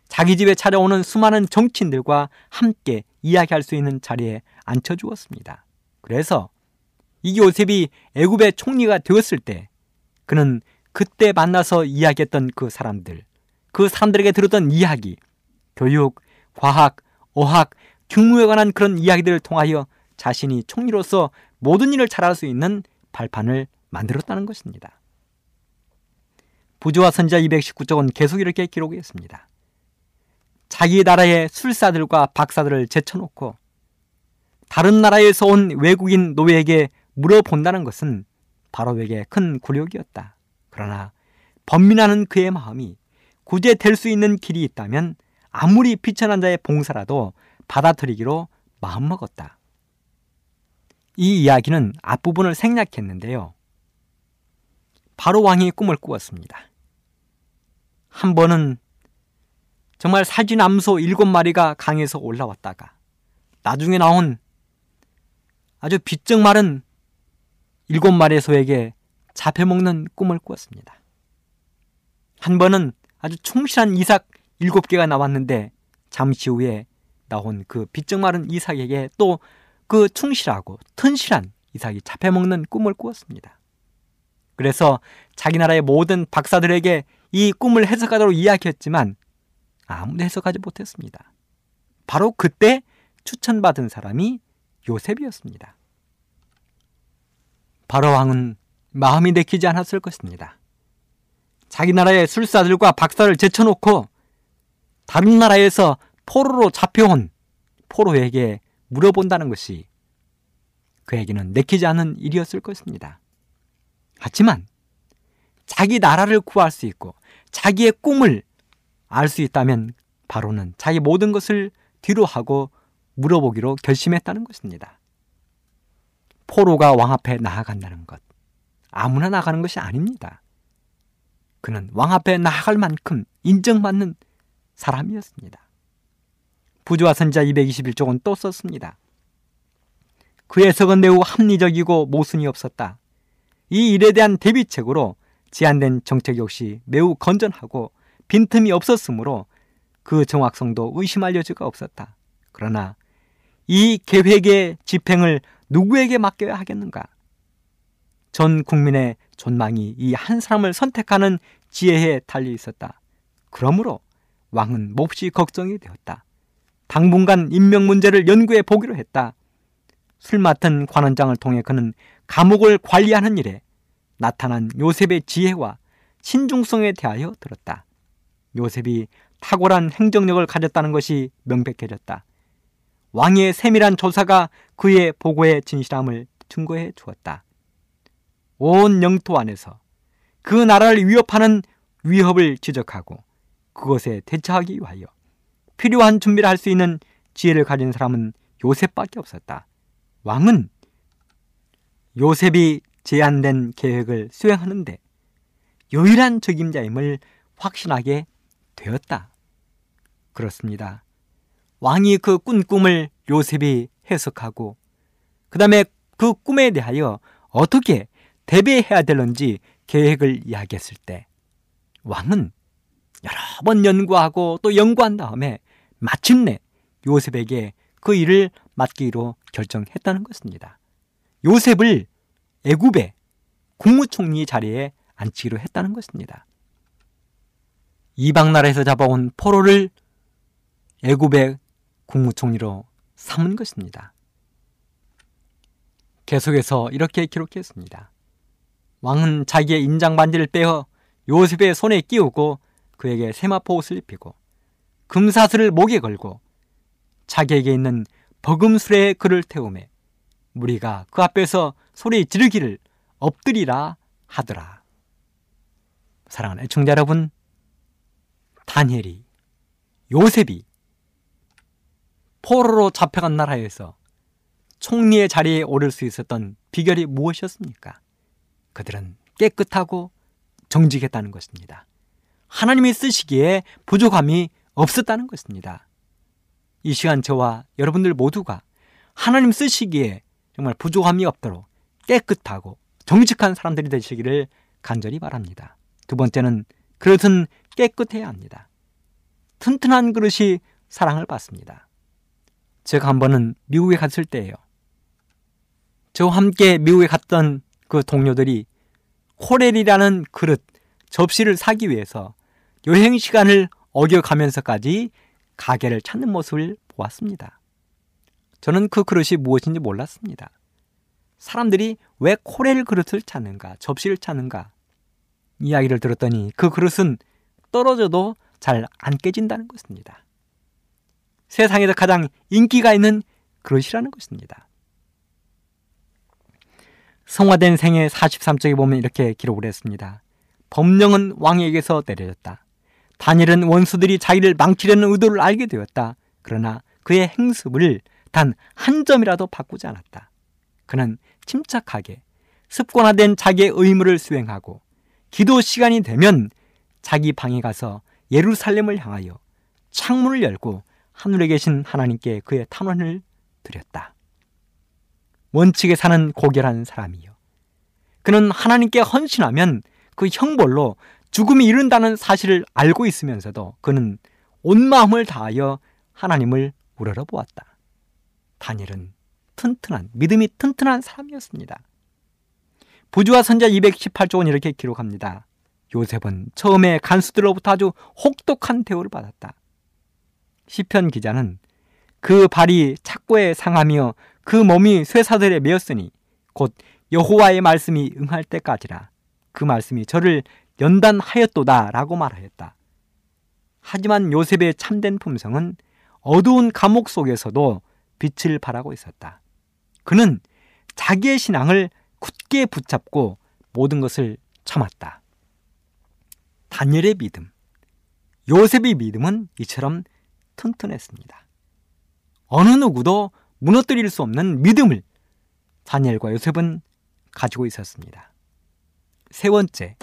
자기 집에 찾아오는 수많은 정치인들과 함께 이야기할 수 있는 자리에 앉혀 주었습니다. 그래서 이 요셉이 애굽의 총리가 되었을 때 그는 그때 만나서 이야기했던 그 사람들, 그 사람들에게 들었던 이야기, 교육, 과학, 어학, 경무에 관한 그런 이야기들을 통하여 자신이 총리로서 모든 일을 잘할 수 있는 발판을 만들었다는 것입니다. 부조와 선지자 219쪽은 계속 이렇게 기록했습니다. 자기 나라의 술사들과 박사들을 제쳐놓고 다른 나라에서 온 외국인 노예에게 물어본다는 것은 바로에게 큰 굴욕이었다. 그러나 번민하는 그의 마음이 구제될 수 있는 길이 있다면 아무리 비천한 자의 봉사라도 받아들이기로 마음먹었다. 이 이야기는 앞부분을 생략했는데요. 바로 왕이 꿈을 꾸었습니다. 한 번은 정말 살진 암소 일곱 마리가 강에서 올라왔다가 나중에 나온 아주 비쩍 마른 일곱 마리의 소에게 잡혀먹는 꿈을 꾸었습니다. 한 번은 아주 충실한 이삭 일곱 개가 나왔는데 잠시 후에 나온 그 비쩍 마른 이삭에게 또 그 충실하고 튼실한 이삭이 잡혀먹는 꿈을 꾸었습니다. 그래서 자기 나라의 모든 박사들에게 이 꿈을 해석하도록 이야기했지만 아무도 해석하지 못했습니다. 바로 그때 추천받은 사람이 요셉이었습니다. 바로 왕은 마음이 내키지 않았을 것입니다. 자기 나라의 술사들과 박사를 제쳐놓고 다른 나라에서 포로로 잡혀온 포로에게 물어본다는 것이 그에게는 내키지 않은 일이었을 것입니다. 하지만 자기 나라를 구할 수 있고 자기의 꿈을 알 수 있다면 바로는 자기 모든 것을 뒤로 하고 물어보기로 결심했다는 것입니다. 포로가 왕 앞에 나아간다는 것. 아무나 나가는 것이 아닙니다. 그는 왕 앞에 나아갈 만큼 인정받는 사람이었습니다. 부조와 선자 221쪽은 또 썼습니다. 그 해석은 매우 합리적이고 모순이 없었다. 이 일에 대한 대비책으로 제안된 정책 역시 매우 건전하고 빈틈이 없었으므로 그 정확성도 의심할 여지가 없었다. 그러나 이 계획의 집행을 누구에게 맡겨야 하겠는가? 전 국민의 존망이 이 한 사람을 선택하는 지혜에 달려 있었다. 그러므로 왕은 몹시 걱정이 되었다. 당분간 임명 문제를 연구해 보기로 했다. 술 맡은 관원장을 통해 그는 감옥을 관리하는 일에 나타난 요셉의 지혜와 신중성에 대하여 들었다. 요셉이 탁월한 행정력을 가졌다는 것이 명백해졌다. 왕의 세밀한 조사가 그의 보고의 진실함을 증거해 주었다. 온 영토 안에서 그 나라를 위협하는 위협을 지적하고 그것에 대처하기 위하여 필요한 준비를 할 수 있는 지혜를 가진 사람은 요셉밖에 없었다. 왕은 요셉이 제안된 계획을 수행하는데 유일한 적임자임을 확신하게 되었다. 그렇습니다. 왕이 그 꾼 꿈을 요셉이 해석하고 그 다음에 그 꿈에 대하여 어떻게 대비해야 되는지 계획을 이야기했을 때 왕은 여러 번 연구하고 또 연구한 다음에 마침내 요셉에게 그 일을 맡기로 결정했다는 것입니다. 요셉을 애굽의 국무총리 자리에 앉히기로 했다는 것입니다. 이방 나라에서 잡아온 포로를 애굽의 국무총리로 삼은 것입니다. 계속해서 이렇게 기록했습니다. 왕은 자기의 인장 반지를 빼어 요셉의 손에 끼우고 그에게 세마포 옷을 입히고 금사슬을 목에 걸고 자기에게 있는 버금술에 그를 태우매 무리가 그 앞에서 소리 지르기를 엎드리라 하더라. 사랑하는 애청자 여러분, 다니엘이 요셉이 포로로 잡혀간 나라에서 총리의 자리에 오를 수 있었던 비결이 무엇이었습니까? 그들은 깨끗하고 정직했다는 것입니다. 하나님이 쓰시기에 부족함이 없었다는 것입니다. 이 시간 저와 여러분들 모두가 하나님 쓰시기에 정말 부족함이 없도록 깨끗하고 정직한 사람들이 되시기를 간절히 바랍니다. 두 번째는 그릇은 깨끗해야 합니다. 튼튼한 그릇이 사랑을 받습니다. 제가 한 번은 미국에 갔을 때예요. 저와 함께 미국에 갔던 그 동료들이 코렐이라는 그릇, 접시를 사기 위해서 여행 시간을 어겨가면서까지 가게를 찾는 모습을 보았습니다. 저는 그 그릇이 무엇인지 몰랐습니다. 사람들이 왜 코렐 그릇을 찾는가, 접시를 찾는가 이야기를 들었더니 그 그릇은 떨어져도 잘 안 깨진다는 것입니다. 세상에서 가장 인기가 있는 그릇이라는 것입니다. 성화된 생애 43쪽에 보면 이렇게 기록을 했습니다. 법령은 왕에게서 내려졌다. 다니엘은 원수들이 자기를 망치려는 의도를 알게 되었다. 그러나 그의 행습을 단 한 점이라도 바꾸지 않았다. 그는 침착하게 습관화된 자기의 의무를 수행하고 기도 시간이 되면 자기 방에 가서 예루살렘을 향하여 창문을 열고 하늘에 계신 하나님께 그의 탄원을 드렸다. 원칙에 사는 고결한 사람이요. 그는 하나님께 헌신하면 그 형벌로 죽음이 이른다는 사실을 알고 있으면서도 그는 온 마음을 다하여 하나님을 우러러 보았다. 다니엘은 튼튼한, 믿음이 튼튼한 사람이었습니다. 부주와 선자 218쪽은 이렇게 기록합니다. 요셉은 처음에 간수들로부터 아주 혹독한 대우를 받았다. 시편 기자는 그 발이 착고에 상하며 그 몸이 쇠사들에 메었으니 곧 여호와의 말씀이 응할 때까지라 그 말씀이 저를 연단하였도다라고 말하였다. 하지만 요셉의 참된 품성은 어두운 감옥 속에서도 빛을 발하고 있었다. 그는 자기의 신앙을 굳게 붙잡고 모든 것을 참았다. 다니엘의 믿음, 요셉의 믿음은 이처럼 튼튼했습니다. 어느 누구도 무너뜨릴 수 없는 믿음을 다니엘과 요셉은 가지고 있었습니다. 세 번째,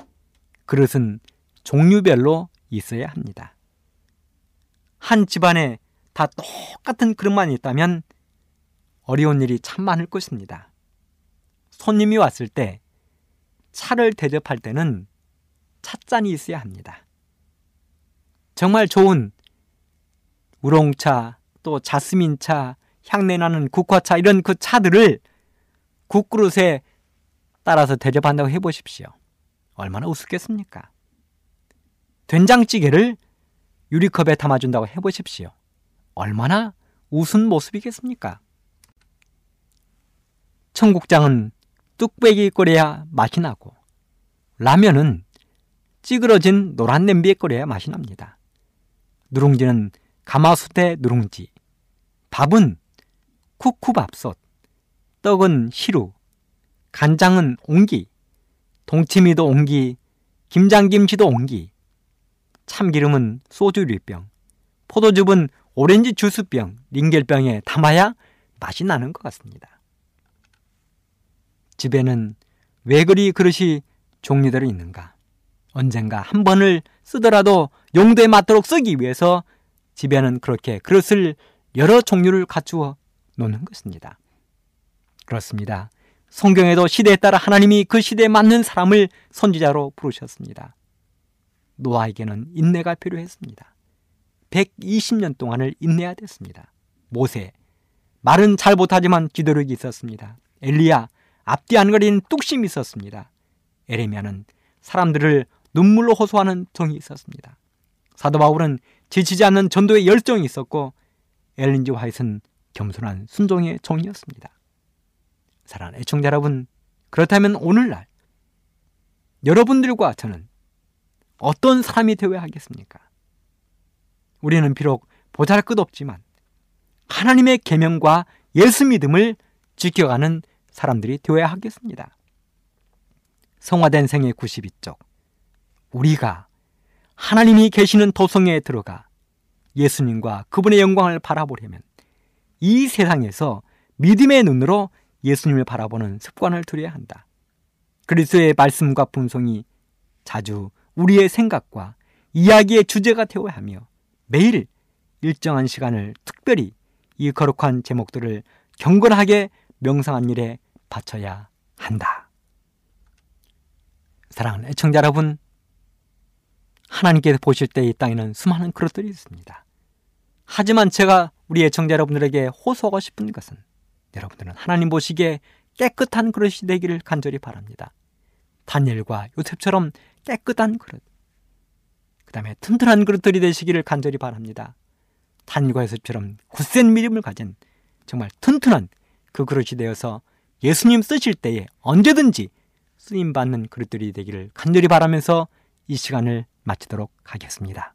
그릇은 종류별로 있어야 합니다. 한 집안에 다 똑같은 그릇만 있다면 어려운 일이 참 많을 것입니다. 손님이 왔을 때 차를 대접할 때는 찻잔이 있어야 합니다. 정말 좋은 우롱차, 또 자스민차, 향내나는 국화차 이런 그 차들을 국그릇에 따라서 대접한다고 해보십시오. 얼마나 우습겠습니까? 된장찌개를 유리컵에 담아준다고 해보십시오. 얼마나 우스운 모습이겠습니까? 청국장은 뚝배기 끓여야 맛이 나고 라면은 찌그러진 노란 냄비에 끓여야 맛이 납니다. 누룽지는 가마솥의 누룽지, 밥은 쿠쿠밥솥, 떡은 시루, 간장은 옹기, 동치미도 옹기, 김장김치도 옹기, 참기름은 소주 유병 포도즙은 오렌지 주스병, 링겔병에 담아야 맛이 나는 것 같습니다. 집에는 왜 그리 그릇이 종류대로 있는가? 언젠가 한 번을 쓰더라도 용도에 맞도록 쓰기 위해서 집에는 그렇게 그릇을 여러 종류를 갖추어 놓는 것입니다. 그렇습니다. 성경에도 시대에 따라 하나님이 그 시대에 맞는 사람을 선지자로 부르셨습니다. 노아에게는 인내가 필요했습니다. 120년 동안을 인내해야 됐습니다. 모세, 말은 잘 못하지만 기도력이 있었습니다. 엘리야, 앞뒤 안 가린 뚝심이 있었습니다. 에레미야는 사람들을 눈물로 호소하는 정이 있었습니다. 사도 바울은 지치지 않는 전도의 열정이 있었고 엘린지 화이트는 겸손한 순종의 종이었습니다. 사랑하는 애청자 여러분, 그렇다면 오늘날 여러분들과 저는 어떤 사람이 되어야 하겠습니까? 우리는 비록 보잘 것 없지만 하나님의 계명과 예수 믿음을 지켜가는 사람들이 되어야 하겠습니다. 성화된 생애 92쪽 우리가 하나님이 계시는 도성에 들어가 예수님과 그분의 영광을 바라보려면 이 세상에서 믿음의 눈으로 예수님을 바라보는 습관을 들여야 한다. 그리스도의 말씀과 분송이 자주 우리의 생각과 이야기의 주제가 되어야 하며 매일 일정한 시간을 특별히 이 거룩한 제목들을 경건하게 명상한 일에 바쳐야 한다. 사랑하는 애청자 여러분, 하나님께서 보실 때 이 땅에는 수많은 그릇들이 있습니다. 하지만 제가 우리 애청자 여러분들에게 호소하고 싶은 것은 여러분들은 하나님 보시기에 깨끗한 그릇이 되기를 간절히 바랍니다. 다니엘과 요셉처럼 깨끗한 그릇, 그 다음에 튼튼한 그릇들이 되시기를 간절히 바랍니다. 다니엘과 요셉처럼 굳센 믿음을 가진 정말 튼튼한 그 그릇이 되어서 예수님 쓰실 때에 언제든지 쓰임 받는 그릇들이 되기를 간절히 바라면서 이 시간을 마치도록 하겠습니다.